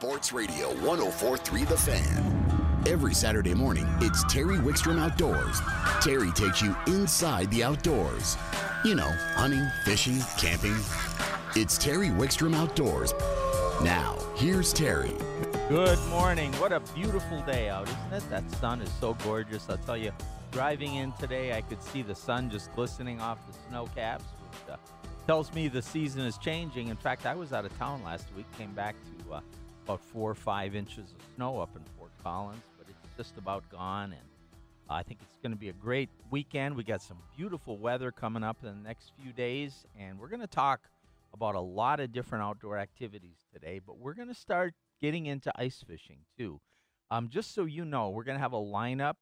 Sports Radio 1043 The Fan. Every Saturday morning, it's Terry Wickstrom Outdoors. Terry takes you inside the outdoors. You know, hunting, fishing, camping. It's Terry Wickstrom Outdoors. Now, here's Terry. Good morning. What a beautiful day out, isn't it? That sun is so gorgeous. I'll tell you, driving in today, I could see the sun just glistening off the snow caps, which uh, tells me the season is changing. In fact, I was out of town last week, came back to uh, about four or five inches of snow up in Fort Collins, but it's just about gone. And I think it's going to be a great weekend. We got some beautiful weather coming up in the next few days, and we're going to talk about a lot of different outdoor activities today, but we're going to start getting into ice fishing too. Um, just so you know, we're going to have a lineup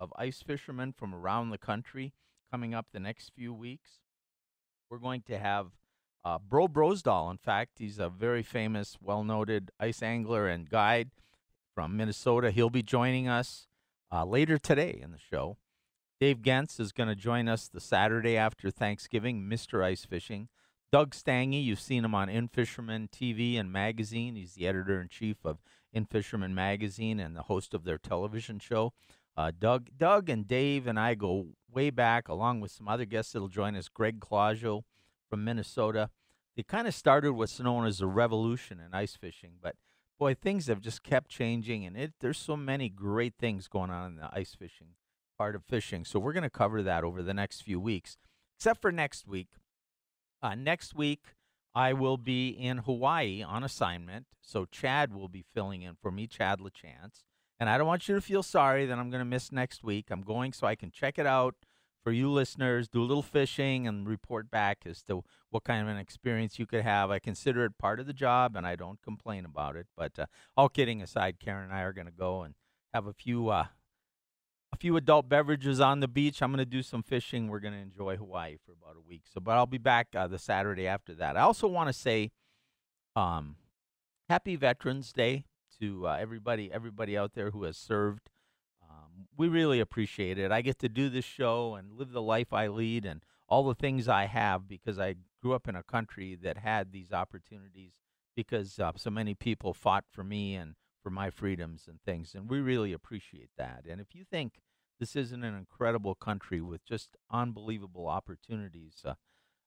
of ice fishermen from around the country coming up the next few weeks. We're going to have uh, Bro Brosdahl. In fact, he's a very famous, well noted ice angler and guide from Minnesota. He'll be joining us uh, later today in the show. Dave Genz is going to join us the Saturday after Thanksgiving, Mr. Ice Fishing. Doug Stange, you've seen him on In Fisherman TV and magazine. He's the editor in chief of In Fisherman magazine and the host of their television show. Uh, Doug, Doug, and Dave and I go way back, along with some other guests that'll join us. Greg Clusiau from Minnesota. They kind of started what's known as a revolution in ice fishing, but boy, things have just kept changing, and it there's so many great things going on in the ice fishing part of fishing. So we're going to cover that over the next few weeks, except for next week. Uh, next week, I will be in Hawaii on assignment, so Chad will be filling in for me, Chad LaChance. And I don't want you to feel sorry that I'm going to miss next week. I'm going so I can check it out for you listeners, do a little fishing, and report back as to what kind of an experience you could have. I consider it part of the job, and I don't complain about it. But uh, all kidding aside, Karen and I are going to go and have a few uh, a few adult beverages on the beach. I'm going to do some fishing. We're going to enjoy Hawaii for about a week. So, but I'll be back uh, the Saturday after that. I also want to say, um, Happy Veterans Day to uh, everybody, everybody out there who has served. We really appreciate it. I get to do this show and live the life I lead and all the things I have because I grew up in a country that had these opportunities because uh, so many people fought for me and for my freedoms and things. And we really appreciate that. And if you think this isn't an incredible country with just unbelievable opportunities, uh,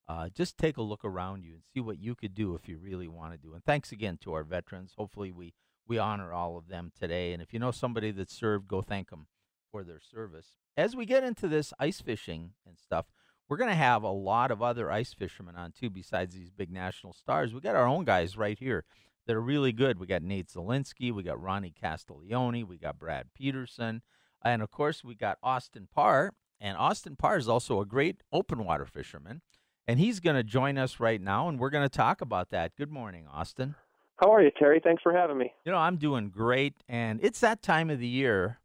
uh, just take a look around you and see what you could do if you really want to do. And thanks again to our veterans. Hopefully, we we honor all of them today. And if you know somebody that served, go thank them for their service. As we get into this ice fishing and stuff, we're going to have a lot of other ice fishermen on too, besides these big national stars. We got our own guys right here that are really good. We got Nate Zelinsky, we got Ronnie Castiglione, we got Brad Peterson, and of course we got Austin Parr. And Austin Parr is also a great open water fisherman, and he's going to join us right now, and we're going to talk about that. Good morning, Austin. How are you, Terry? Thanks for having me. You know, I'm doing great. And it's that time of the year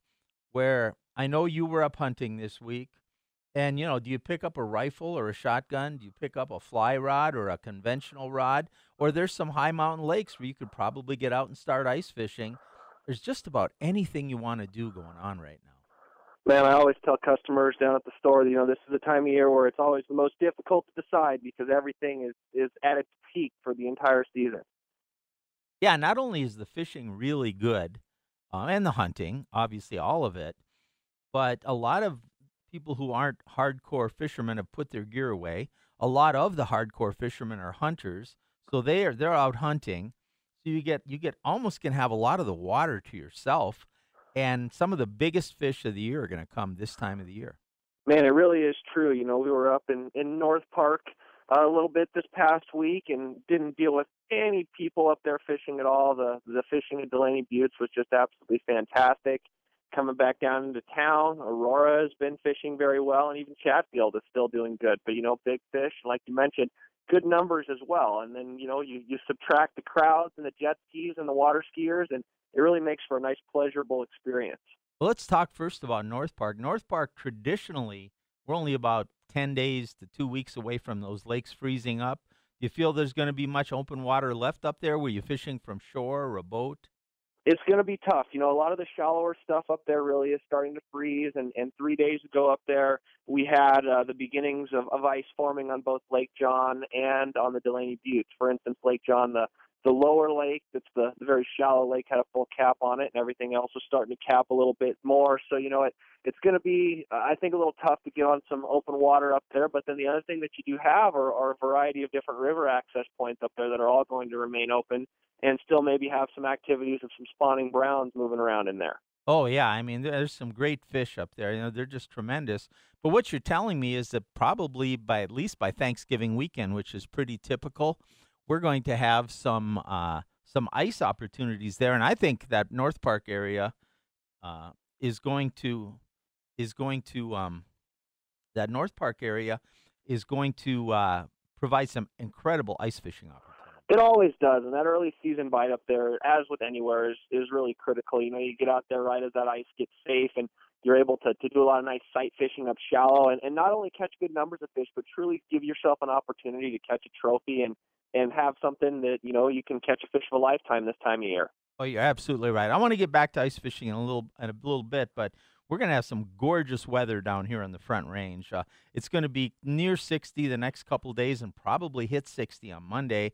where I know you were up hunting this week. And, you know, do you pick up a rifle or a shotgun? Do you pick up a fly rod or a conventional rod? Or there's some high mountain lakes where you could probably get out and start ice fishing. There's just about anything you want to do going on right now. Man, I always tell customers down at the store, you know, this is the time of year where it's always the most difficult to decide because everything is, is at its peak for the entire season yeah, not only is the fishing really good, uh, and the hunting, obviously all of it, but a lot of people who aren't hardcore fishermen have put their gear away. A lot of the hardcore fishermen are hunters, so they are they're out hunting. So you get you get almost can have a lot of the water to yourself, and some of the biggest fish of the year are going to come this time of the year. Man, it really is true. You know, we were up in in North Park a little bit this past week and didn't deal with any people up there fishing at all. The the fishing at Delaney Buttes was just absolutely fantastic. Coming back down into town, Aurora has been fishing very well, and even Chatfield is still doing good. But you know, big fish, like you mentioned, good numbers as well. And then you know, you you subtract the crowds and the jet skis and the water skiers, and it really makes for a nice, pleasurable experience. Well, let's talk first about North Park. North Park traditionally, we're only about 10 days to two weeks away from those lakes freezing up. Do you feel there's going to be much open water left up there? Were you fishing from shore or a boat? It's going to be tough. You know, a lot of the shallower stuff up there really is starting to freeze. And, and three days ago up there, we had uh, the beginnings of, of ice forming on both Lake John and on the Delaney Buttes. For instance, Lake John, the, the lower lake, that's the, the very shallow lake, had a full cap on it, and everything else was starting to cap a little bit more. So you know it it's going to be, uh, I think, a little tough to get on some open water up there. But then the other thing that you do have are, are a variety of different river access points up there that are all going to remain open and still maybe have some activities of some spawning browns moving around in there. Oh yeah, I mean there's some great fish up there. You know they're just tremendous. But what you're telling me is that probably by at least by Thanksgiving weekend, which is pretty typical, we're going to have some uh, some ice opportunities there, and I think that North Park area uh, is going to is going to um, that North Park area is going to uh, provide some incredible ice fishing opportunities. It always does, and that early season bite up there, as with anywhere, is is really critical. You know, you get out there right as that ice gets safe, and you're able to to do a lot of nice sight fishing up shallow, and and not only catch good numbers of fish, but truly give yourself an opportunity to catch a trophy and and have something that you know you can catch a fish of a lifetime this time of year. Oh, you're absolutely right. I want to get back to ice fishing in a little in a little bit, but we're going to have some gorgeous weather down here on the Front Range. Uh, it's going to be near 60 the next couple days and probably hit 60 on Monday.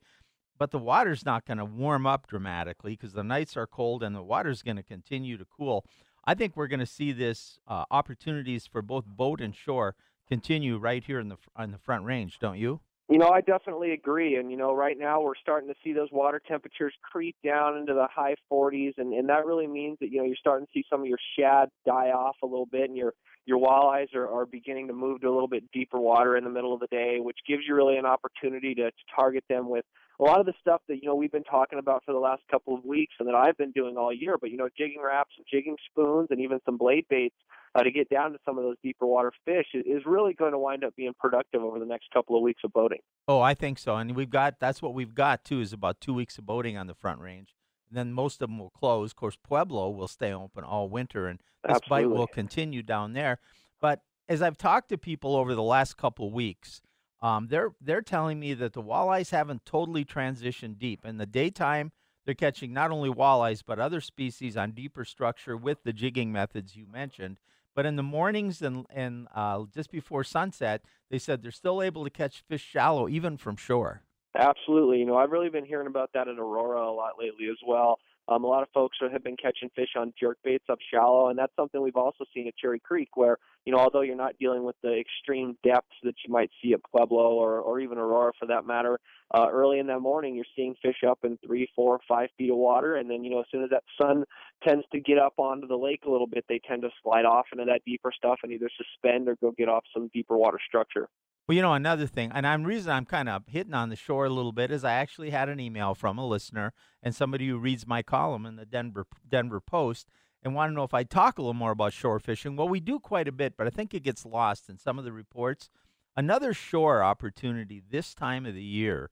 But the water's not going to warm up dramatically because the nights are cold and the water's going to continue to cool. I think we're going to see this uh, opportunities for both boat and shore continue right here in the on the Front Range, don't you? You know, I definitely agree. And, you know, right now we're starting to see those water temperatures creep down into the high 40s. And, and that really means that, you know, you're starting to see some of your shad die off a little bit and your, your walleyes are, are beginning to move to a little bit deeper water in the middle of the day, which gives you really an opportunity to, to target them with a lot of the stuff that you know we've been talking about for the last couple of weeks and that I've been doing all year. But you know, jigging Raps, jigging spoons, and even some blade baits uh, to get down to some of those deeper water fish is really going to wind up being productive over the next couple of weeks of boating. Oh, I think so. And we've got that's what we've got too is about two weeks of boating on the Front Range. Then most of them will close. Of course, Pueblo will stay open all winter, and this Absolutely. bite will continue down there. But as I've talked to people over the last couple of weeks, um, they're they're telling me that the walleyes haven't totally transitioned deep. In the daytime, they're catching not only walleyes but other species on deeper structure with the jigging methods you mentioned. But in the mornings and and uh, just before sunset, they said they're still able to catch fish shallow even from shore. Absolutely. You know, I've really been hearing about that in Aurora a lot lately as well. Um, a lot of folks have been catching fish on jerk baits up shallow, and that's something we've also seen at Cherry Creek, where you know although you're not dealing with the extreme depths that you might see at Pueblo or or even Aurora for that matter, uh, early in that morning you're seeing fish up in three, four, five feet of water, and then you know as soon as that sun tends to get up onto the lake a little bit, they tend to slide off into that deeper stuff and either suspend or go get off some deeper water structure. Well, you know, another thing, and I'm reason I'm kind of hitting on the shore a little bit is I actually had an email from a listener and somebody who reads my column in the Denver Denver Post and want to know if I talk a little more about shore fishing. Well, we do quite a bit, but I think it gets lost in some of the reports. Another shore opportunity this time of the year.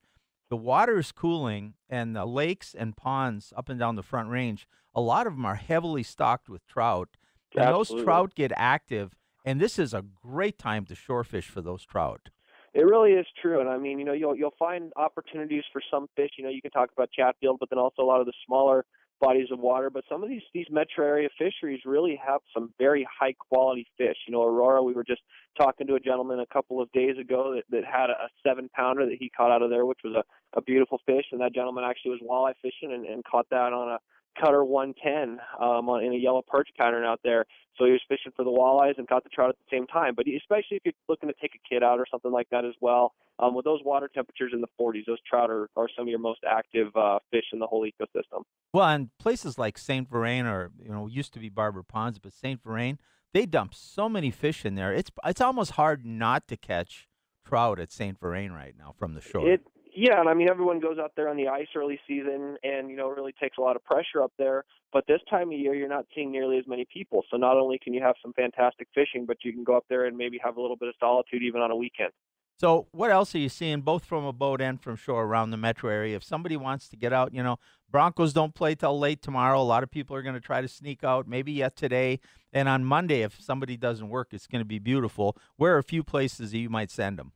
The water is cooling, and the lakes and ponds up and down the Front Range, a lot of them are heavily stocked with trout. And Absolutely. those trout get active and this is a great time to shore fish for those trout. It really is true, and I mean, you know, you'll you'll find opportunities for some fish. You know, you can talk about Chatfield, but then also a lot of the smaller bodies of water. But some of these these metro area fisheries really have some very high quality fish. You know, Aurora, we were just talking to a gentleman a couple of days ago that, that had a seven pounder that he caught out of there, which was a, a beautiful fish, and that gentleman actually was walleye fishing and, and caught that on a cutter 110 um, on, in a yellow perch pattern out there. So he was fishing for the walleyes and caught the trout at the same time. But especially if you're looking to take a kid out or something like that as well, um, with those water temperatures in the 40s, those trout are, are some of your most active uh, fish in the whole ecosystem. Well, and places like St. Vrain or you know used to be Barber Ponds, but St. Vrain, they dump so many fish in there. It's it's almost hard not to catch trout at St. Vrain right now from the shore. It yeah, and I mean everyone goes out there on the ice early season, and you know really takes a lot of pressure up there. But this time of year, you're not seeing nearly as many people. So not only can you have some fantastic fishing, but you can go up there and maybe have a little bit of solitude even on a weekend. So what else are you seeing, both from a boat and from shore around the metro area? If somebody wants to get out, you know, Broncos don't play till late tomorrow. A lot of people are going to try to sneak out, maybe yet today. And on Monday, if somebody doesn't work, it's going to be beautiful. Where are a few places that you might send them?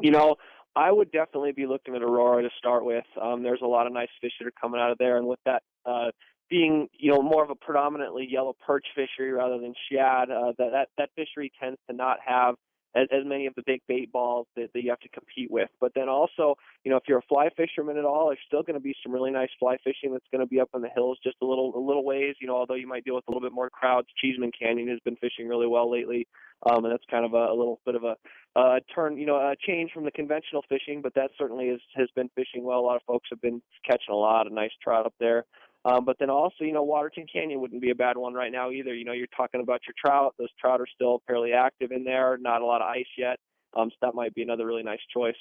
You know, I would definitely be looking at Aurora to start with. Um, there's a lot of nice fish that are coming out of there, and with that uh, being, you know, more of a predominantly yellow perch fishery rather than shad, uh, that, that that fishery tends to not have as, as many of the big bait balls that, that you have to compete with. But then also, you know, if you're a fly fisherman at all, there's still going to be some really nice fly fishing that's going to be up in the hills just a little a little ways. You know, although you might deal with a little bit more crowds. Cheeseman Canyon has been fishing really well lately, um, and that's kind of a, a little bit of a uh, turn, you know, a change from the conventional fishing. But that certainly is, has been fishing well. A lot of folks have been catching a lot of nice trout up there. Um, but then also, you know, Waterton Canyon wouldn't be a bad one right now either. You know, you're talking about your trout; those trout are still fairly active in there. Not a lot of ice yet, um, so that might be another really nice choice.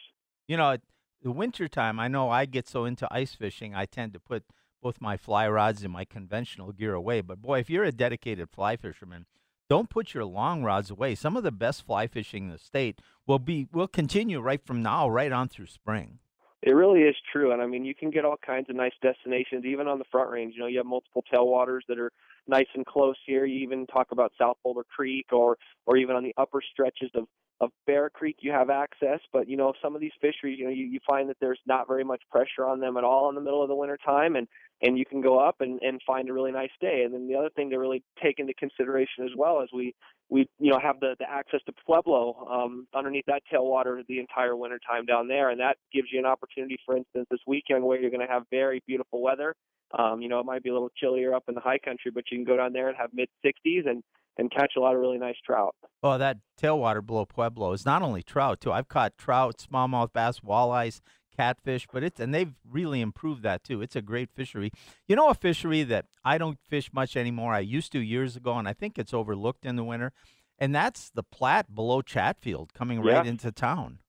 You know, the winter time, I know I get so into ice fishing, I tend to put both my fly rods and my conventional gear away. But boy, if you're a dedicated fly fisherman, don't put your long rods away. Some of the best fly fishing in the state will be will continue right from now right on through spring. It really is true, and I mean you can get all kinds of nice destinations, even on the Front Range. You know, you have multiple tailwaters that are nice and close here. You even talk about South Boulder Creek, or or even on the upper stretches of of Bear Creek, you have access. But you know, some of these fisheries, you know, you, you find that there's not very much pressure on them at all in the middle of the winter time, and and you can go up and and find a really nice day. And then the other thing to really take into consideration as well is we we you know have the the access to Pueblo um, underneath that tailwater the entire winter time down there, and that gives you an opportunity, for instance, this weekend where you're going to have very beautiful weather. Um, you know, it might be a little chillier up in the high country, but you can go down there and have mid 60s and and catch a lot of really nice trout. Oh, that tailwater below Pueblo is not only trout too. I've caught trout, smallmouth bass, walleyes, catfish, but it's and they've really improved that too. It's a great fishery. You know, a fishery that I don't fish much anymore. I used to years ago, and I think it's overlooked in the winter, and that's the Platte below Chatfield coming right Yeah. into town.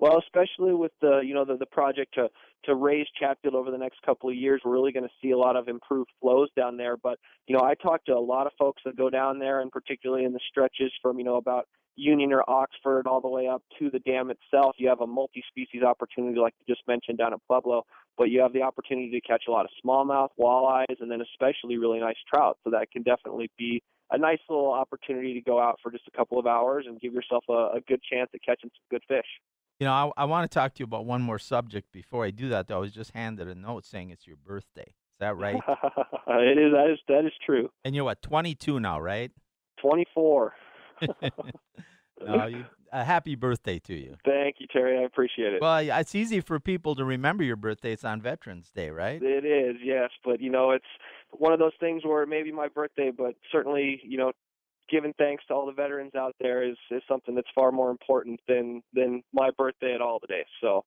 Well, especially with the you know the, the project to to raise Chatfield over the next couple of years, we're really going to see a lot of improved flows down there. But you know, I talked to a lot of folks that go down there, and particularly in the stretches from you know about Union or Oxford all the way up to the dam itself. You have a multi-species opportunity, like you just mentioned down at Pueblo, but you have the opportunity to catch a lot of smallmouth, walleyes, and then especially really nice trout. So that can definitely be a nice little opportunity to go out for just a couple of hours and give yourself a, a good chance at catching some good fish. You know, I, I want to talk to you about one more subject before I do that. Though I was just handed a note saying it's your birthday. Is that right? it is that is that is true. and you're what, 22 now, right? 24. no, you, a happy birthday to you. Thank you, Terry. I appreciate it. Well, it's easy for people to remember your birthday. It's on Veterans Day, right? It is, yes, but you know, it's one of those things where it may be my birthday, but certainly, you know, giving thanks to all the veterans out there is is something that's far more important than than my birthday at all today. So,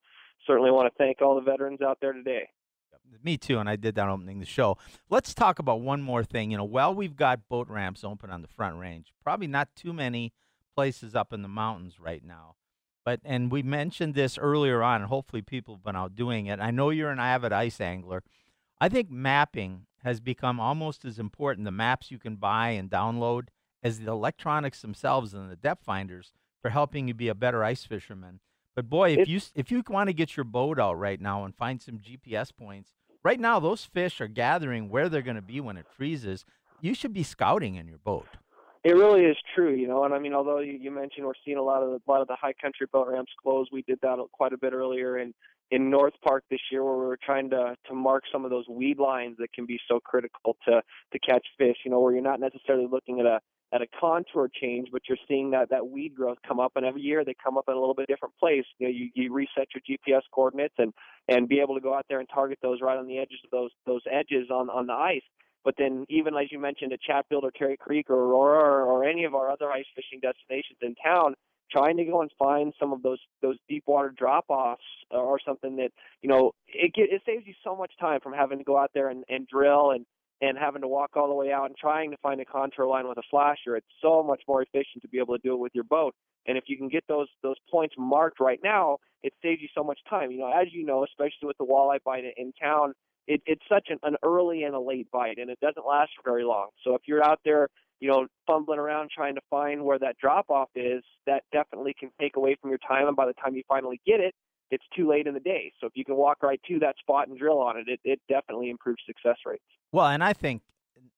certainly want to thank all the veterans out there today. Me too, and I did that opening the show. Let's talk about one more thing. You know, while we've got boat ramps open on the Front Range, probably not too many places up in the mountains right now. But and we mentioned this earlier on, and hopefully people have been out doing it. I know you're an avid ice angler. I think mapping has become almost as important. The maps you can buy and download as the electronics themselves and the depth finders for helping you be a better ice fisherman. But boy, if It- you if you want to get your boat out right now and find some GPS points, right now those fish are gathering where they're going to be when it freezes. You should be scouting in your boat. It really is true, you know. And I mean, although you, you mentioned we're seeing a lot of the, a lot of the high country boat ramps close, we did that quite a bit earlier in in North Park this year, where we were trying to to mark some of those weed lines that can be so critical to to catch fish. You know, where you're not necessarily looking at a at a contour change, but you're seeing that that weed growth come up, and every year they come up in a little bit different place. You know, you, you reset your GPS coordinates and and be able to go out there and target those right on the edges of those those edges on on the ice. But then, even as you mentioned, at Chatfield or Cherry Creek or Aurora or, or any of our other ice fishing destinations in town, trying to go and find some of those those deep water drop offs or something that you know it get, it saves you so much time from having to go out there and, and drill and and having to walk all the way out and trying to find a contour line with a flasher. It's so much more efficient to be able to do it with your boat. And if you can get those those points marked right now, it saves you so much time. You know, as you know, especially with the walleye bite in town, it, it's such an, an early and a late bite, and it doesn't last very long. So if you're out there, you know, fumbling around trying to find where that drop off is, that definitely can take away from your time. And by the time you finally get it, it's too late in the day. So if you can walk right to that spot and drill on it, it, it definitely improves success rates. Well, and I think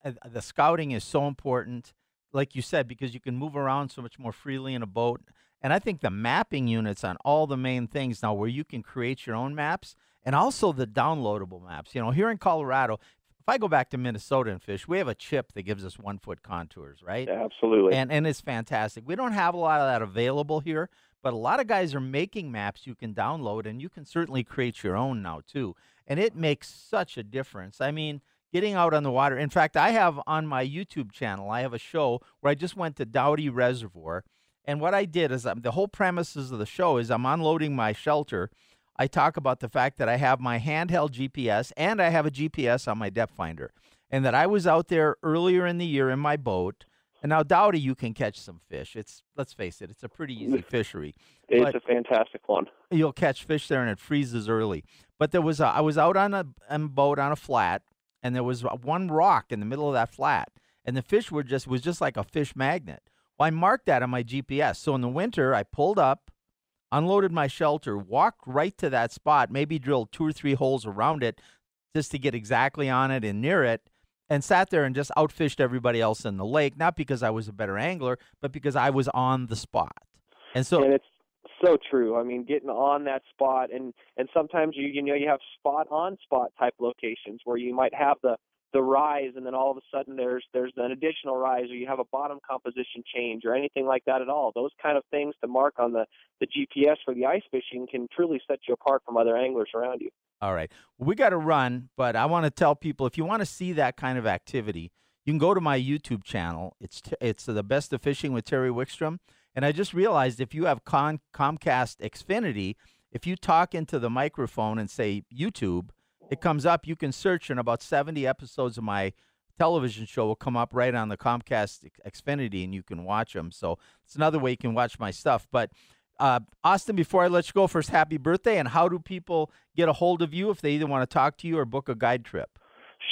uh, the scouting is so important, like you said, because you can move around so much more freely in a boat. And I think the mapping units on all the main things now, where you can create your own maps and also the downloadable maps. You know, here in Colorado, if I go back to Minnesota and fish, we have a chip that gives us one foot contours, right? Yeah, absolutely. And and it's fantastic. We don't have a lot of that available here, but a lot of guys are making maps you can download, and you can certainly create your own now too. And it makes such a difference. I mean, getting out on the water. In fact, I have on my YouTube channel, I have a show where I just went to Dowdy Reservoir, and what I did is um, the whole premises of the show is I'm unloading my shelter. I talk about the fact that I have my handheld GPS and I have a GPS on my depth finder, and that I was out there earlier in the year in my boat. And now Dowdy, you can catch some fish. It's let's face it, it's a pretty easy fishery. it's but- a fantastic one. You'll catch fish there, and it freezes early. But there was a, I was out on a, a boat on a flat, and there was one rock in the middle of that flat, and the fish were just was just like a fish magnet. Well, I marked that on my GPS. So in the winter, I pulled up, unloaded my shelter, walked right to that spot, maybe drilled two or three holes around it just to get exactly on it and near it, and sat there and just outfished everybody else in the lake, not because I was a better angler, but because I was on the spot. And so and it's so true. I mean, getting on that spot, and and sometimes you you know you have spot on spot type locations where you might have the the rise, and then all of a sudden there's there's an additional rise, or you have a bottom composition change, or anything like that at all. Those kind of things to mark on the the GPS for the ice fishing can truly set you apart from other anglers around you. All right. We got to run, but I want to tell people if you want to see that kind of activity, you can go to my YouTube channel. It's t- it's the best of fishing with Terry Wickstrom. And I just realized if you have Comcast Xfinity, if you talk into the microphone and say YouTube, it comes up. You can search, and about 70 episodes of my television show will come up right on the Comcast Xfinity, and you can watch them. So it's another way you can watch my stuff. But uh, Austin, before I let you go, first, happy birthday. And how do people get a hold of you if they either want to talk to you or book a guide trip?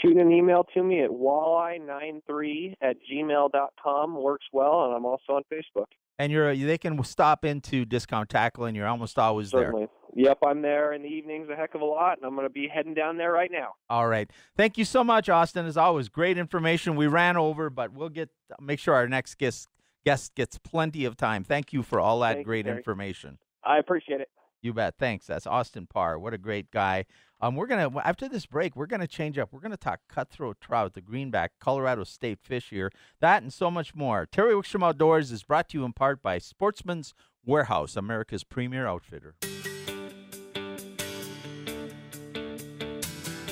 Shoot an email to me at walleye93 at gmail.com. Works well, and I'm also on Facebook. And you're they can stop into Discount Tackle, and you're almost always there. Yep, I'm there in the evenings a heck of a lot, and I'm going to be heading down there right now. All right. Thank you so much, Austin. As always, great information. We ran over, but we'll get make sure our next guest guest gets plenty of time. Thank you for all that great Terry. information. I appreciate it. You bet. Thanks. That's Austin Parr. What a great guy. Um, we're gonna after this break, we're gonna change up. We're gonna talk cutthroat trout, the greenback, Colorado State fish here. That and so much more. Terry Wickstrom Outdoors is brought to you in part by Sportsman's Warehouse, America's premier outfitter.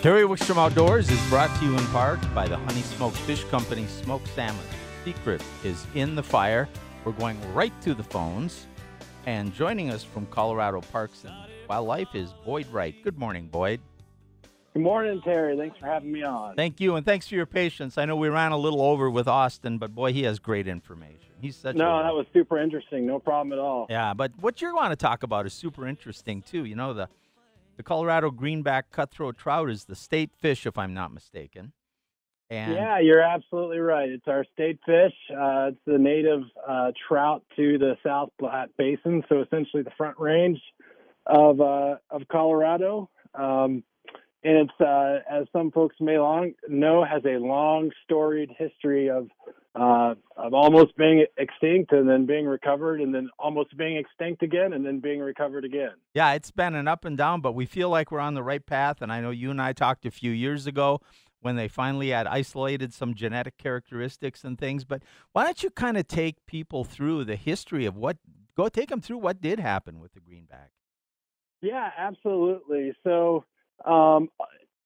Terry Wickstrom Outdoors is brought to you in part by the Honey Smoked Fish Company Smoked Salmon. Secret is in the fire. We're going right to the phones. And joining us from Colorado Parks and Wildlife is Boyd Wright. Good morning, Boyd. Good morning, Terry. Thanks for having me on. Thank you, and thanks for your patience. I know we ran a little over with Austin, but boy, he has great information. He's such no, a that was super interesting. No problem at all. yeah. But what you're going to talk about is super interesting too. You know the the Colorado greenback cutthroat trout is the state fish, if I'm not mistaken. And Yeah, you're absolutely right. It's our state fish. Uh, it's the native uh, trout to the South Platte Basin, so essentially the Front Range of uh, of Colorado. Um, and it's, uh, as some folks may long know, has a long storied history of uh, of almost being extinct and then being recovered and then almost being extinct again and then being recovered again. Yeah, it's been an up and down, but we feel like we're on the right path. And I know you and I talked a few years ago when they finally had isolated some genetic characteristics and things. But why don't you kind of take people through the history of what, go take them through what did happen with the greenback? Yeah, absolutely. So um,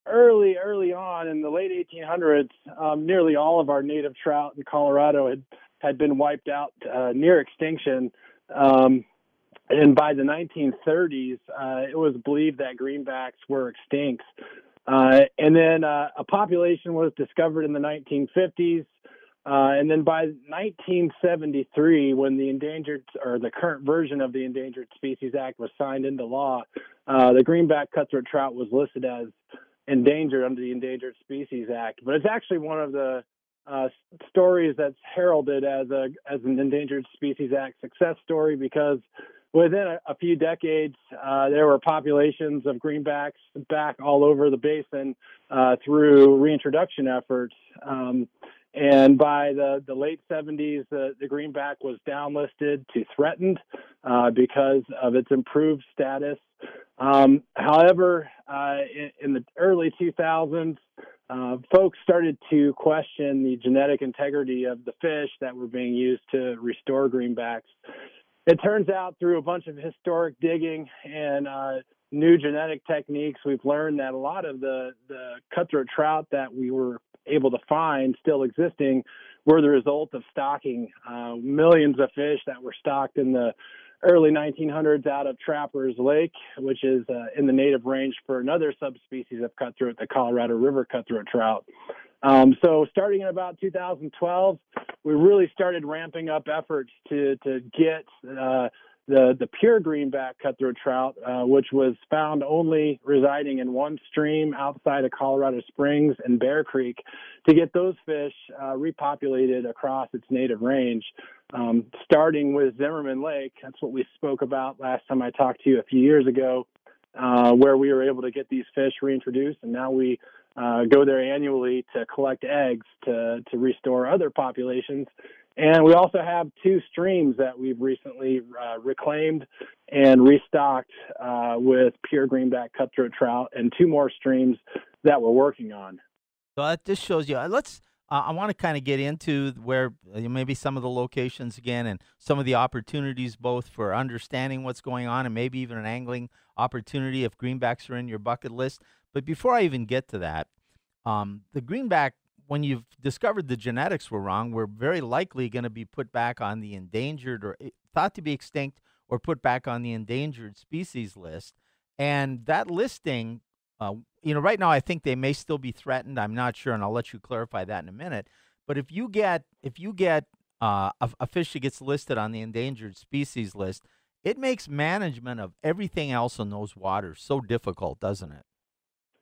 early, early on in the late 1800s, um, nearly all of our native trout in Colorado had had been wiped out uh, near extinction. Um, and by the 1930s, uh, it was believed that greenbacks were extinct. Uh, and then uh, a population was discovered in the 1950s. Uh, and then by 1973, when the endangered or the current version of the Endangered Species Act was signed into law, uh, the greenback cutthroat trout was listed as endangered under the Endangered Species Act. But it's actually one of the uh, stories that's heralded as a as an Endangered Species Act success story because within a, a few decades, uh, there were populations of greenbacks back all over the basin uh, through reintroduction efforts. Um, and by the, the late 70s, the, the greenback was downlisted to threatened uh, because of its improved status. Um, however, uh, in, in the early 2000s, uh, folks started to question the genetic integrity of the fish that were being used to restore greenbacks. It turns out through a bunch of historic digging and uh, new genetic techniques, we've learned that a lot of the, the cutthroat trout that we were able to find still existing were the result of stocking. Uh, millions of fish that were stocked in the early 1900s out of Trappers Lake, which is uh, in the native range for another subspecies of cutthroat, the Colorado River cutthroat trout. Um, so starting in about 2012, we really started ramping up efforts to to get uh, the the pure greenback cutthroat trout, uh, which was found only residing in one stream outside of Colorado Springs and Bear Creek, to get those fish uh, repopulated across its native range. Um, starting with Zimmerman Lake, that's what we spoke about last time I talked to you a few years ago, uh, where we were able to get these fish reintroduced, and now we uh, go there annually to collect eggs to to restore other populations and we also have two streams that we've recently uh, reclaimed and restocked uh, with pure greenback cutthroat trout, and two more streams that we're working on. So that just shows you. Uh, let's. Uh, I want to kind of get into where uh, maybe some of the locations again, and some of the opportunities, both for understanding what's going on, and maybe even an angling opportunity if greenbacks are in your bucket list. But before I even get to that, um, the greenback when you've discovered the genetics were wrong, we're very likely going to be put back on the endangered or eh, thought to be extinct or put back on the endangered species list. And that listing, uh, you know, right now I think they may still be threatened. I'm not sure, and I'll let you clarify that in a minute. But if you get if you get uh, a, a fish that gets listed on the endangered species list, it makes management of everything else in those waters so difficult, doesn't it?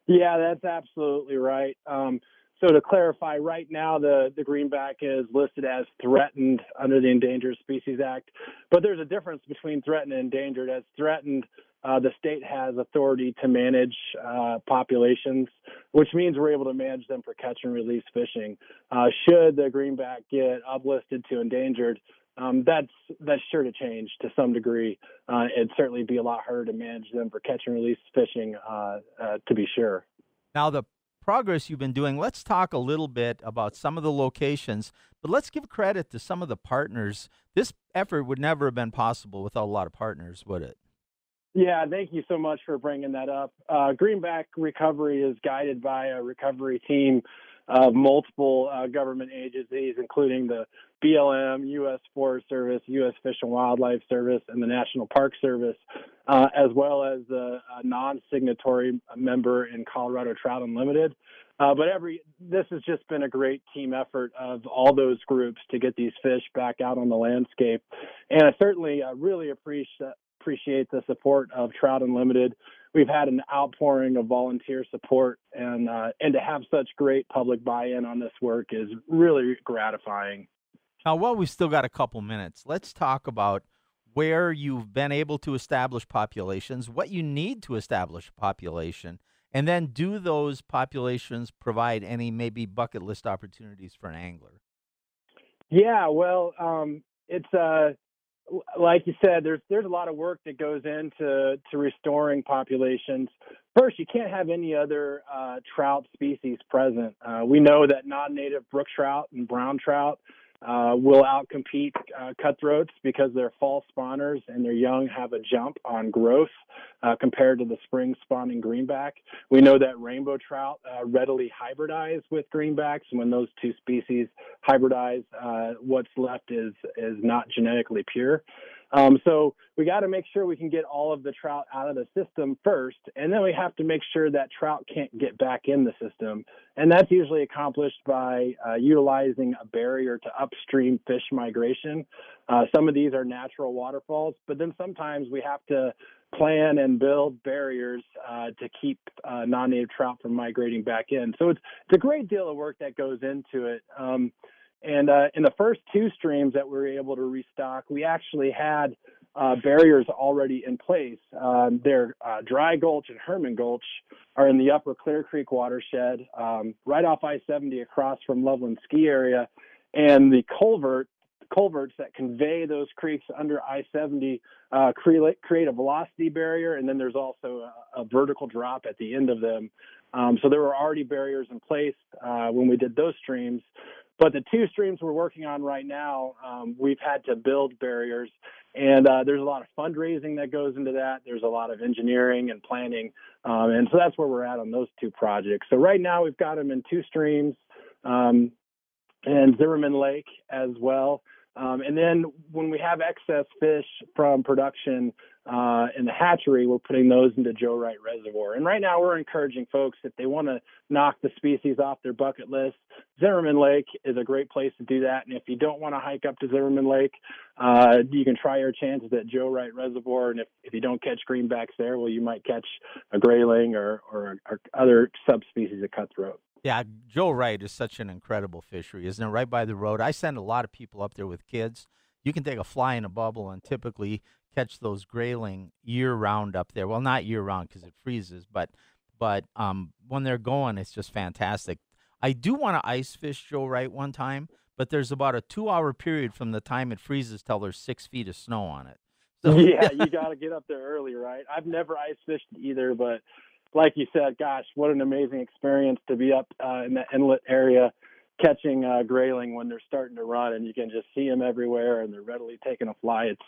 Yeah, that's absolutely right. Um, so to clarify, right now the, the greenback is listed as threatened under the Endangered Species Act, but there's a difference between threatened and endangered. As threatened, uh, the state has authority to manage uh, populations, which means we're able to manage them for catch and release fishing. Uh, should the greenback get uplisted to endangered, um, that's that's sure to change to some degree. Uh, it'd certainly be a lot harder to manage them for catch and release fishing, uh, uh, to be sure. Now the progress you've been doing. Let's talk a little bit about some of the locations, but let's give credit to some of the partners. This effort would never have been possible without a lot of partners, would it? Yeah, thank you so much for bringing that up. Uh, Greenback Recovery is guided by a recovery team of multiple uh, government agencies, including the BLM, U.S. Forest Service, U.S. Fish and Wildlife Service, and the National Park Service, uh, as well as a, a non-signatory member in Colorado Trout Unlimited. Uh, but every this has just been a great team effort of all those groups to get these fish back out on the landscape, and I certainly uh, really appreciate appreciate the support of Trout Unlimited. We've had an outpouring of volunteer support, and uh, and to have such great public buy-in on this work is really gratifying. Now, while we've still got a couple minutes, let's talk about where you've been able to establish populations, what you need to establish a population, and then do those populations provide any maybe bucket list opportunities for an angler? Yeah, well, um, it's uh, like you said, there's there's a lot of work that goes into to restoring populations. First, you can't have any other uh, trout species present. Uh, we know that non-native brook trout and brown trout uh, will outcompete uh, cutthroats because they're fall spawners and their young have a jump on growth uh, compared to the spring spawning greenback. We know that rainbow trout uh, readily hybridize with greenbacks, and when those two species hybridize, uh, what's left is is not genetically pure. Um, so we got to make sure we can get all of the trout out of the system first, and then we have to make sure that trout can't get back in the system. And that's usually accomplished by uh, utilizing a barrier to upstream fish migration. Uh, some of these are natural waterfalls, but then sometimes we have to plan and build barriers uh, to keep uh, non-native trout from migrating back in. So it's it's a great deal of work that goes into it. Um, and uh, in the first two streams that we were able to restock, we actually had uh, barriers already in place. Um, their uh, Dry Gulch and Herman Gulch are in the upper Clear Creek watershed, um, right off I-70 across from Loveland Ski Area. And the culvert, culverts that convey those creeks under I-70 uh, create, create a velocity barrier, and then there's also a, a vertical drop at the end of them Um, so there were already barriers in place uh, when we did those streams. But the two streams we're working on right now, um, we've had to build barriers, and uh, there's a lot of fundraising that goes into that. There's a lot of engineering and planning, um, and so that's where we're at on those two projects. So right now we've got them in two streams, um, and Zimmerman Lake as well. Um, and then when we have excess fish from production uh, in the hatchery, we're putting those into Joe Wright Reservoir. And right now, we're encouraging folks if they want to knock the species off their bucket list, Zimmerman Lake is a great place to do that. And if you don't want to hike up to Zimmerman Lake, uh, you can try your chances at Joe Wright Reservoir. And if, if you don't catch greenbacks there, well, you might catch a grayling or, or, or other subspecies of cutthroat. Yeah, Joe Wright is such an incredible fishery, isn't it? Right by the road. I send a lot of people up there with kids. You can take a fly in a bubble and typically catch those grayling year round up there. Well, not year round because it freezes, but but um, when they're going, it's just fantastic. I do want to ice fish Joe Wright one time, but there's about a two hour period from the time it freezes till there's six feet of snow on it. So, yeah, you got to get up there early, right? I've never ice fished either, but like you said, gosh, what an amazing experience to be up uh, in the inlet area catching uh, grayling when they're starting to run, and you can just see them everywhere, and they're readily taking a fly. It's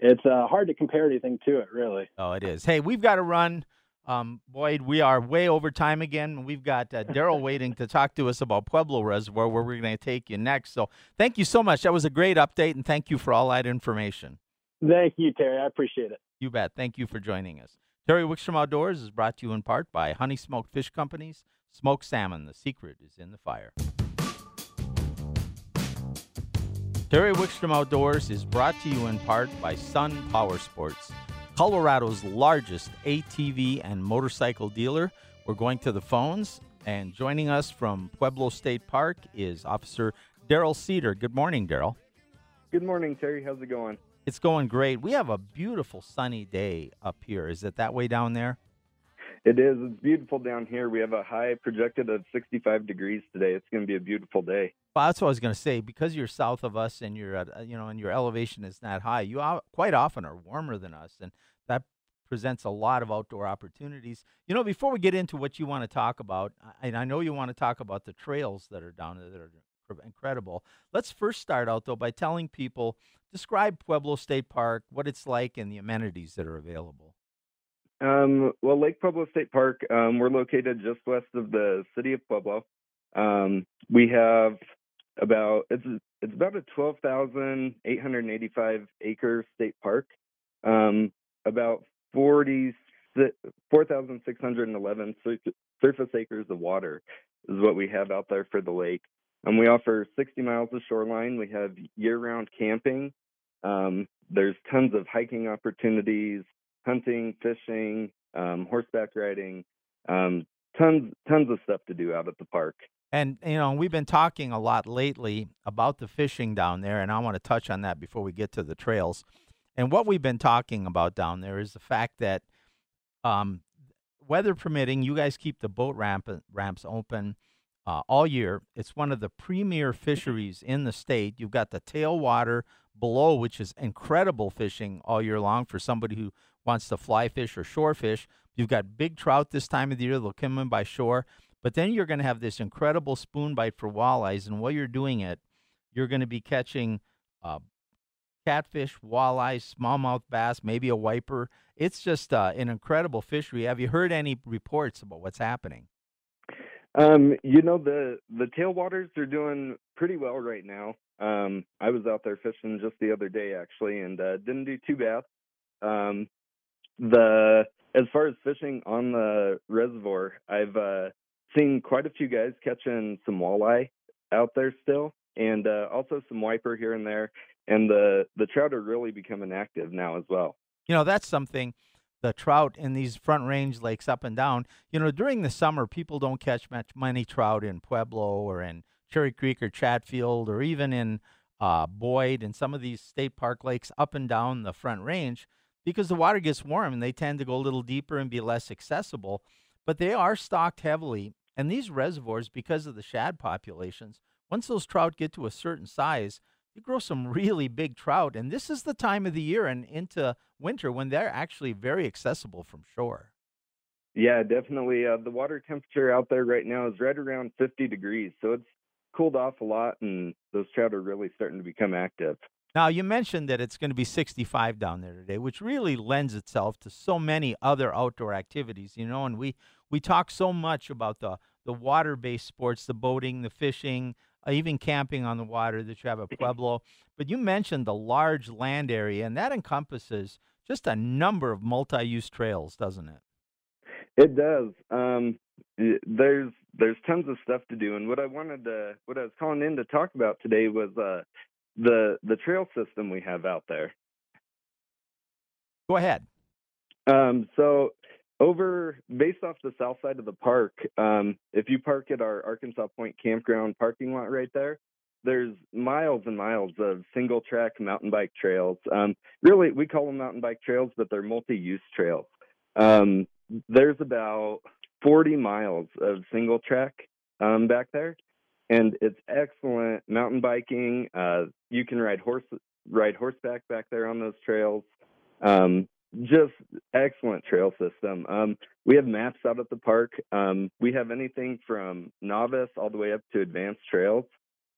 it's uh, hard to compare anything to it, really. Oh, it is. Hey, we've got to run. Um, Boyd, we are way over time again. We've got uh, Daryl waiting to talk to us about Pueblo Reservoir, where we're going to take you next. So, thank you so much. That was a great update, and thank you for all that information. Thank you, Terry. I appreciate it. You bet. Thank you for joining us. Terry Wickstrom Outdoors is brought to you in part by Honey Smoked Fish Companies. Smoked salmon, the secret is in the fire. Terry Wickstrom Outdoors is brought to you in part by Sun Power Sports, Colorado's largest ATV and motorcycle dealer. We're going to the phones, and joining us from Pueblo State Park is Officer Daryl Cedar. Good morning, Daryl. Good morning, Terry. How's it going? It's going great. We have a beautiful sunny day up here. Is it that way down there? It is. It's beautiful down here. We have a high projected of 65 degrees today. It's going to be a beautiful day. Well, that's what I was going to say. Because you're south of us and you're at, uh, you know, and your elevation is not high, you quite often are warmer than us, and that presents a lot of outdoor opportunities. You know, before we get into what you want to talk about, and I know you want to talk about the trails that are down there that are incredible. Let's first start out though by telling people describe Pueblo State Park, what it's like, and the amenities that are available. Um, well, Lake Pueblo State Park, um, we're located just west of the city of Pueblo. Um, we have about it's it's about a 12,885 acre state park. Um, about 40 4,611 surface acres of water is what we have out there for the lake. Um, we offer 60 miles of shoreline. We have year-round camping. Um, there's tons of hiking opportunities, hunting, fishing, um, horseback riding, um, tons tons of stuff to do out at the park. And you know, we've been talking a lot lately about the fishing down there, and I want to touch on that before we get to the trails. And what we've been talking about down there is the fact that, um, weather permitting, you guys keep the boat ramp ramps open uh, all year. It's one of the premier fisheries in the state. You've got the tailwater below, which is incredible fishing all year long for somebody who wants to fly fish or shore fish. You've got big trout this time of the year. They'll come in by shore. But then you're going to have this incredible spoon bite for walleyes. And while you're doing it, you're going to be catching uh, catfish, walleyes, smallmouth bass, maybe a wiper. It's just uh, an incredible fishery. Have you heard any reports about what's happening? Um, you know the the tailwaters are doing pretty well right now. Um, I was out there fishing just the other day actually, and uh, didn't do too bad. Um, the as far as fishing on the reservoir, I've uh, seen quite a few guys catching some walleye out there still, and uh, also some wiper here and there. And the the trout are really becoming active now as well. You know that's something the trout in these front range lakes up and down. You know, during the summer, people don't catch much many trout in Pueblo or in Cherry Creek or Chatfield or even in uh, Boyd and some of these state park lakes up and down the front range because the water gets warm and they tend to go a little deeper and be less accessible. But they are stocked heavily. And these reservoirs, because of the shad populations, once those trout get to a certain size, you grow some really big trout. And this is the time of the year and into winter when they're actually very accessible from shore. Yeah, definitely. Uh, the water temperature out there right now is right around 50 degrees, so it's cooled off a lot, and those trout are really starting to become active. Now, you mentioned that it's going to be 65 down there today, which really lends itself to so many other outdoor activities, you know, and we we talk so much about the the water-based sports, the boating, the fishing, even camping on the water that you have at Pueblo. But you mentioned the large land area, and that encompasses just a number of multi-use trails, doesn't it? It does. Um, there's there's tons of stuff to do, and what I wanted to what I was calling in to talk about today was uh, the the trail system we have out there. Go ahead. Um, so over based off the south side of the park, um, if you park at our Arkansas Point campground parking lot right there, there's miles and miles of single track mountain bike trails. Um, really, we call them mountain bike trails, but they're multi use trails. Um, there's about 40 miles of single track um, back there, and it's excellent mountain biking. Uh, you can ride horse ride horseback back there on those trails. Um, just excellent trail system. Um, we have maps out at the park. Um, we have anything from novice all the way up to advanced trails.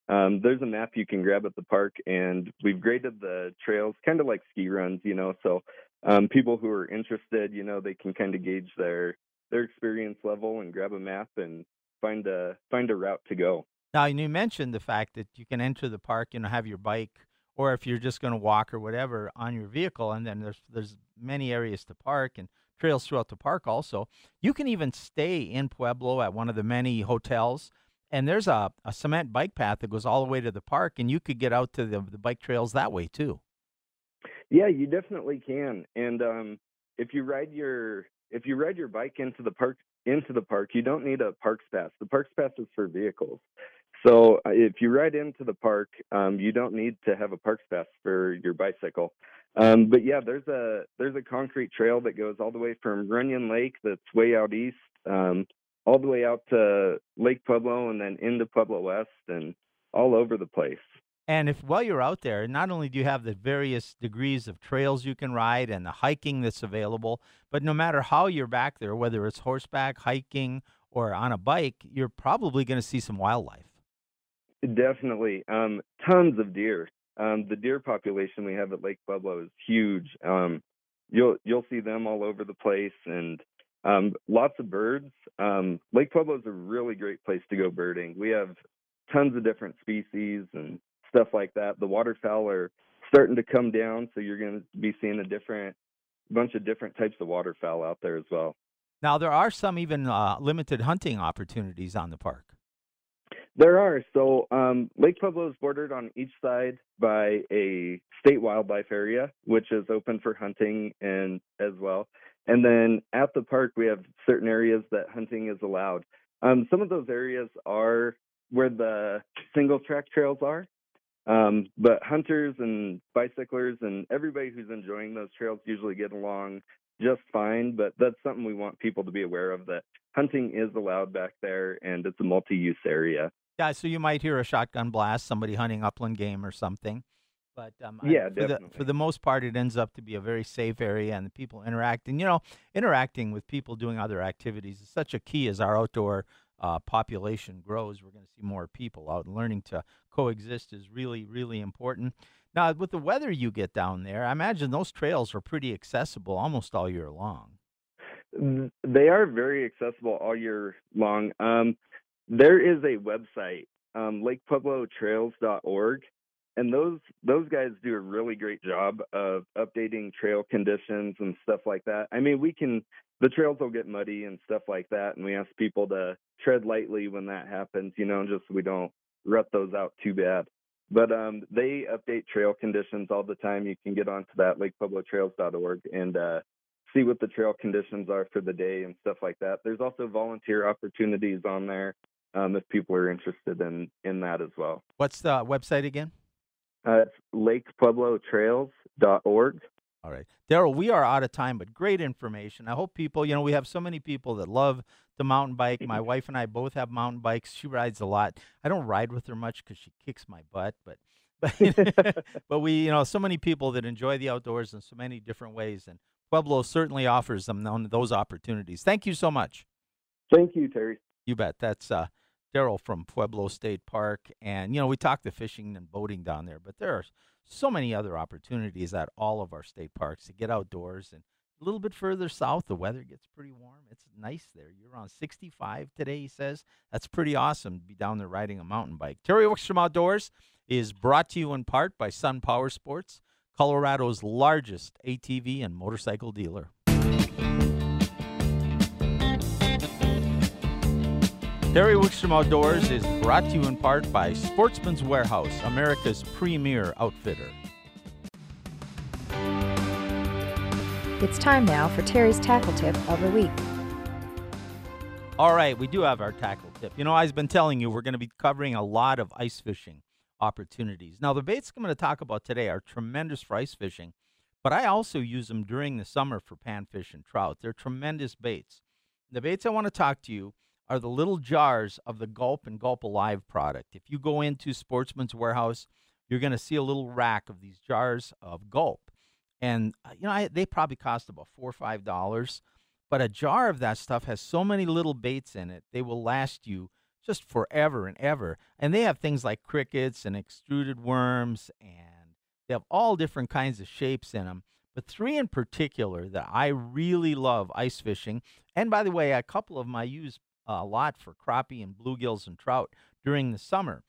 Um, there's a map you can grab at the park, and we've graded the trails kind of like ski runs, you know. So um, people who are interested, you know, they can kind of gauge their their experience level and grab a map and find a find a route to go. Now, you mentioned the fact that you can enter the park, you know, have your bike, or if you're just going to walk or whatever on your vehicle, and then there's there's many areas to park and trails throughout the park. Also, you can even stay in Pueblo at one of the many hotels, and there's a, a cement bike path that goes all the way to the park, and you could get out to the, the bike trails that way too. Yeah, you definitely can. And um, if you ride your if you ride your bike into the park into the park, you don't need a parks pass. The parks pass is for vehicles. So uh, if you ride into the park, um, you don't need to have a parks pass for your bicycle. Um, but yeah, there's a there's a concrete trail that goes all the way from Runyon Lake, that's way out east, um, all the way out to Lake Pueblo, and then into Pueblo West, and all over the place. And if while you're out there, not only do you have the various degrees of trails you can ride and the hiking that's available, but no matter how you're back there, whether it's horseback, hiking, or on a bike, you're probably going to see some wildlife. Definitely, um, tons of deer. Um, the deer population we have at Lake Pueblo is huge. Um, you'll you'll see them all over the place, and um, lots of birds. Um, Lake Pueblo is a really great place to go birding. We have tons of different species and stuff like that. The waterfowl are starting to come down, so you're going to be seeing a different bunch of different types of waterfowl out there as well. Now there are some even uh, limited hunting opportunities on the park. There are. So um, Lake Pueblo is bordered on each side by a state wildlife area, which is open for hunting and as well. And then at the park, we have certain areas that hunting is allowed. Um, some of those areas are where the single track trails are. Um, but hunters and bicyclers and everybody who's enjoying those trails usually get along just fine. But that's something we want people to be aware of that hunting is allowed back there and it's a multi use area. Yeah, so you might hear a shotgun blast, somebody hunting upland game or something. But um, yeah, I, for the for the most part, it ends up to be a very safe area, and the people interacting. You know, interacting with people doing other activities is such a key as our outdoor uh, population grows. We're going to see more people out, learning to coexist is really, really important. Now, with the weather you get down there, I imagine those trails are pretty accessible almost all year long. They are very accessible all year long. Um, there is a website, um, LakePuebloTrails.org, and those those guys do a really great job of updating trail conditions and stuff like that. I mean, we can the trails will get muddy and stuff like that, and we ask people to tread lightly when that happens, you know, just so we don't rut those out too bad. But um, they update trail conditions all the time. You can get onto that lakepueblotrails.org and uh, see what the trail conditions are for the day and stuff like that. There's also volunteer opportunities on there um, if people are interested in in that as well. What's the website again? Uh, it's lakepueblotrails.org. All right. Daryl, we are out of time, but great information. I hope people, you know, we have so many people that love the mountain bike. My wife and I both have mountain bikes. She rides a lot. I don't ride with her much because she kicks my butt, but but but we, you know, so many people that enjoy the outdoors in so many different ways, and Pueblo certainly offers them those opportunities. Thank you so much. Thank you, Terry. You bet. That's uh, Daryl from Pueblo State Park. And, you know, we talked the fishing and boating down there, but there are so many other opportunities at all of our state parks to get outdoors. And a little bit further south, the weather gets pretty warm. It's nice there. You're on 65 today, he says. That's pretty awesome to be down there riding a mountain bike. Terry Wickstrom Outdoors is brought to you in part by Sun Power Sports, Colorado's largest ATV and motorcycle dealer. Terry Wickstrom Outdoors is brought to you in part by Sportsman's Warehouse, America's premier outfitter. It's time now for Terry's tackle tip of the week. All right, we do have our tackle tip. You know, I've been telling you we're going to be covering a lot of ice fishing opportunities. Now, the baits I'm going to talk about today are tremendous for ice fishing, but I also use them during the summer for panfish and trout. They're tremendous baits. The baits I want to talk to you are the little jars of the Gulp and Gulp Alive product. If you go into Sportsman's Warehouse, you're going to see a little rack of these jars of Gulp. And, uh, you know, I, they probably cost about four or five dollars. But a jar of that stuff has so many little baits in it, they will last you just forever and ever. And they have things like crickets and extruded worms, and they have all different kinds of shapes in them. But three in particular that I really love ice fishing. And by the way, a couple of my I use a lot for crappie and bluegills and trout during the summer.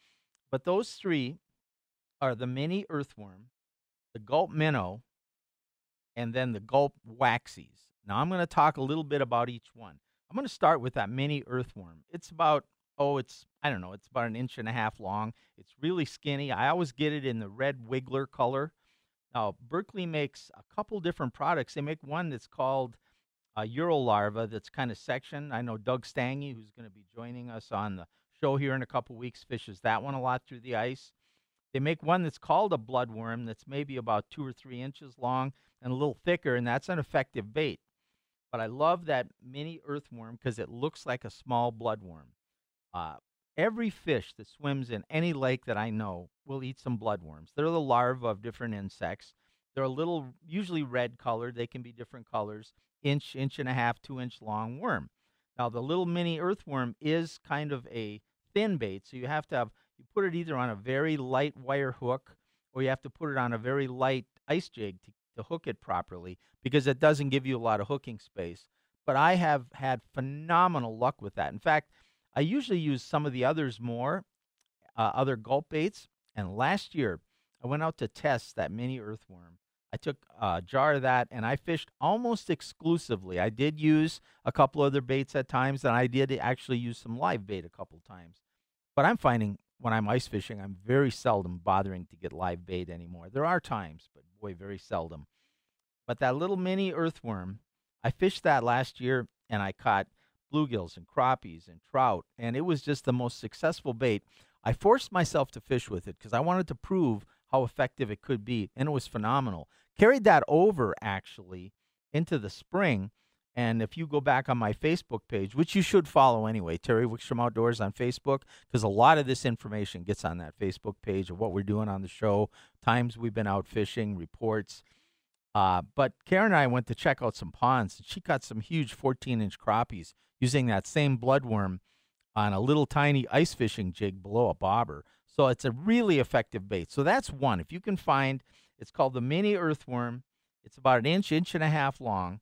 But those three are the mini earthworm, the gulp minnow, and then the gulp waxies. Now I'm going to talk a little bit about each one. I'm going to start with that mini earthworm. It's about oh, it's I don't know, it's about an inch and a half long. It's really skinny. I always get it in the red wiggler color. Now Berkley makes a couple different products. They make one that's called a Euro larva that's kind of sectioned. I know Doug Stange, who's going to be joining us on the show here in a couple weeks, fishes that one a lot through the ice. They make one that's called a bloodworm that's maybe about two or three inches long and a little thicker, and that's an effective bait. But I love that mini earthworm because it looks like a small bloodworm. Uh, every fish that swims in any lake that I know will eat some bloodworms. They're the larvae of different insects. They're a little, usually red colored. They can be different colors inch, inch and a half, two inch long worm. Now, the little mini earthworm is kind of a thin bait, so you have to have, you put it either on a very light wire hook or you have to put it on a very light ice jig to, to hook it properly because it doesn't give you a lot of hooking space. But I have had phenomenal luck with that. In fact, I usually use some of the others more, uh, other gulp baits. And last year, I went out to test that mini earthworm I took a jar of that and I fished almost exclusively. I did use a couple other baits at times, and I did actually use some live bait a couple times. But I'm finding when I'm ice fishing, I'm very seldom bothering to get live bait anymore. There are times, but boy, very seldom. But that little mini earthworm, I fished that last year and I caught bluegills and crappies and trout, and it was just the most successful bait. I forced myself to fish with it because I wanted to prove how effective it could be, and it was phenomenal. Carried that over actually into the spring. And if you go back on my Facebook page, which you should follow anyway, Terry Wickstrom Outdoors on Facebook, because a lot of this information gets on that Facebook page of what we're doing on the show, times we've been out fishing, reports. Uh, but Karen and I went to check out some ponds, and she caught some huge 14 inch crappies using that same bloodworm on a little tiny ice fishing jig below a bobber. So it's a really effective bait. So that's one. If you can find, it's called the mini earthworm. It's about an inch, inch and a half long,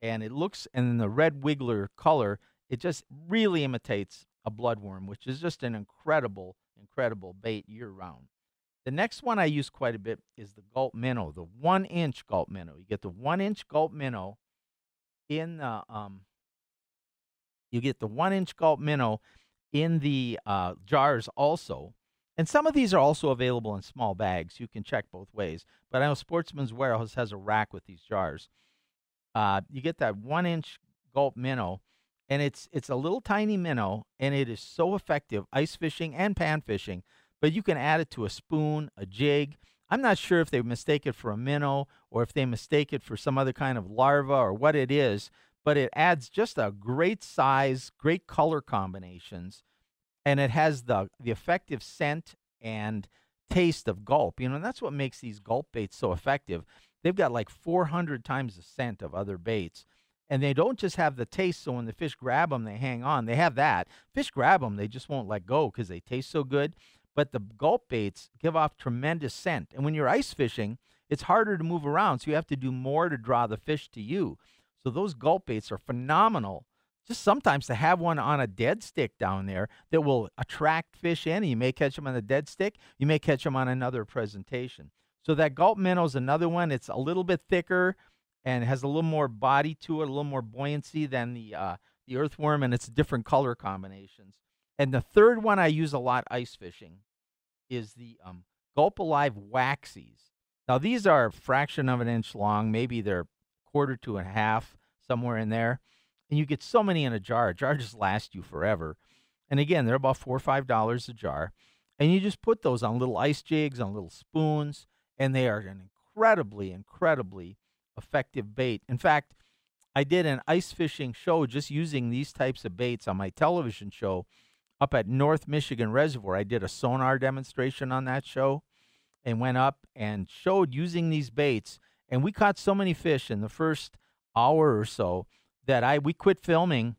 and it looks, and in the red wiggler color, it just really imitates a bloodworm, which is just an incredible, incredible bait year round. The next one I use quite a bit is the gulp minnow, the one inch gulp minnow. You get the one inch gulp minnow in the um, you get the one inch gulp minnow in the uh, jars also. And some of these are also available in small bags. You can check both ways. But I know Sportsman's Warehouse has a rack with these jars. Uh, you get that one inch gulp minnow, and it's it's a little tiny minnow, and it is so effective ice fishing and pan fishing. But you can add it to a spoon, a jig. I'm not sure if they mistake it for a minnow or if they mistake it for some other kind of larva or what it is, but it adds just a great size, great color combinations and it has the the effective scent and taste of gulp. You know, and that's what makes these gulp baits so effective. they've got like 400 times the scent of other baits. And they don't just have the taste, so when the fish grab them, they hang on. They have that. Fish grab them, they just won't let go because they taste so good. But the gulp baits give off tremendous scent. And when you're ice fishing, it's harder to move around, so you have to do more to draw the fish to you. So those gulp baits are phenomenal. Just sometimes to have one on a dead stick down there that will attract fish in. You may catch them on a dead stick. You may catch them on another presentation. So that gulp minnow is another one. It's a little bit thicker and has a little more body to it, a little more buoyancy than the uh, the earthworm, and it's different color combinations. And the third one I use a lot ice fishing is the um, Gulp Alive Waxies. Now these are a fraction of an inch long, maybe they're quarter to a half, somewhere in there. And you get so many in a jar. A jar just lasts you forever. And again, they're about four or five dollars a jar. And you just put those on little ice jigs, on little spoons, and they are an incredibly, incredibly effective bait. In fact, I did an ice fishing show just using these types of baits on my television show up at North Michigan Reservoir. I did a sonar demonstration on that show and went up and showed using these baits. And we caught so many fish in the first hour or so that I we quit filming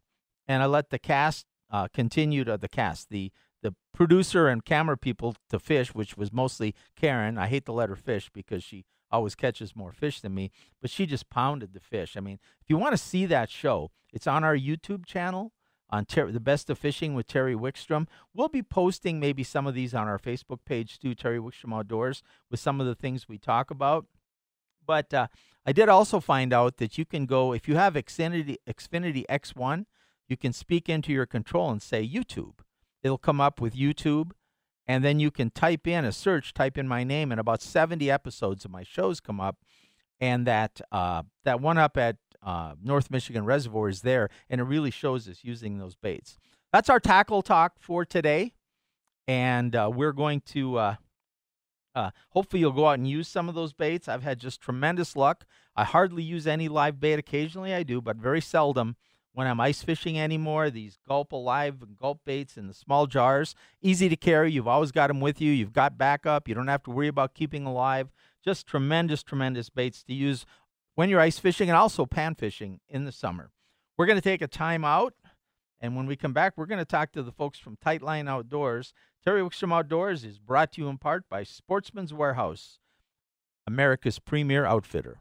and I let the cast uh, continue to the cast the the producer and camera people to fish, which was mostly Karen. I hate to let her fish because she always catches more fish than me, but she just pounded the fish. I mean, if you want to see that show, it's on our YouTube channel on Ter- the best of fishing with Terry Wickstrom. We'll be posting maybe some of these on our Facebook page too, Terry Wickstrom Outdoors, with some of the things we talk about. But uh, I did also find out that you can go if you have Xfinity Xfinity X1, you can speak into your control and say YouTube. It'll come up with YouTube and then you can type in a search, type in my name, and about 70 episodes of my shows come up. And that uh, that one up at uh, North Michigan Reservoir is there, and it really shows us using those baits. That's our tackle talk for today, and uh, we're going to. Uh, hopefully, you'll go out and use some of those baits. I've had just tremendous luck. I hardly use any live bait. Occasionally, I do, but very seldom when I'm ice fishing anymore. These gulp alive and gulp baits in the small jars, easy to carry. You've always got them with you. You've got backup. You don't have to worry about keeping alive. Just tremendous, tremendous baits to use when you're ice fishing and also pan fishing in the summer. We're going to take a time out. And when we come back, we're going to talk to the folks from Tightline Outdoors. Terry Wickstrom Outdoors is brought to you in part by Sportsman's Warehouse, America's premier outfitter.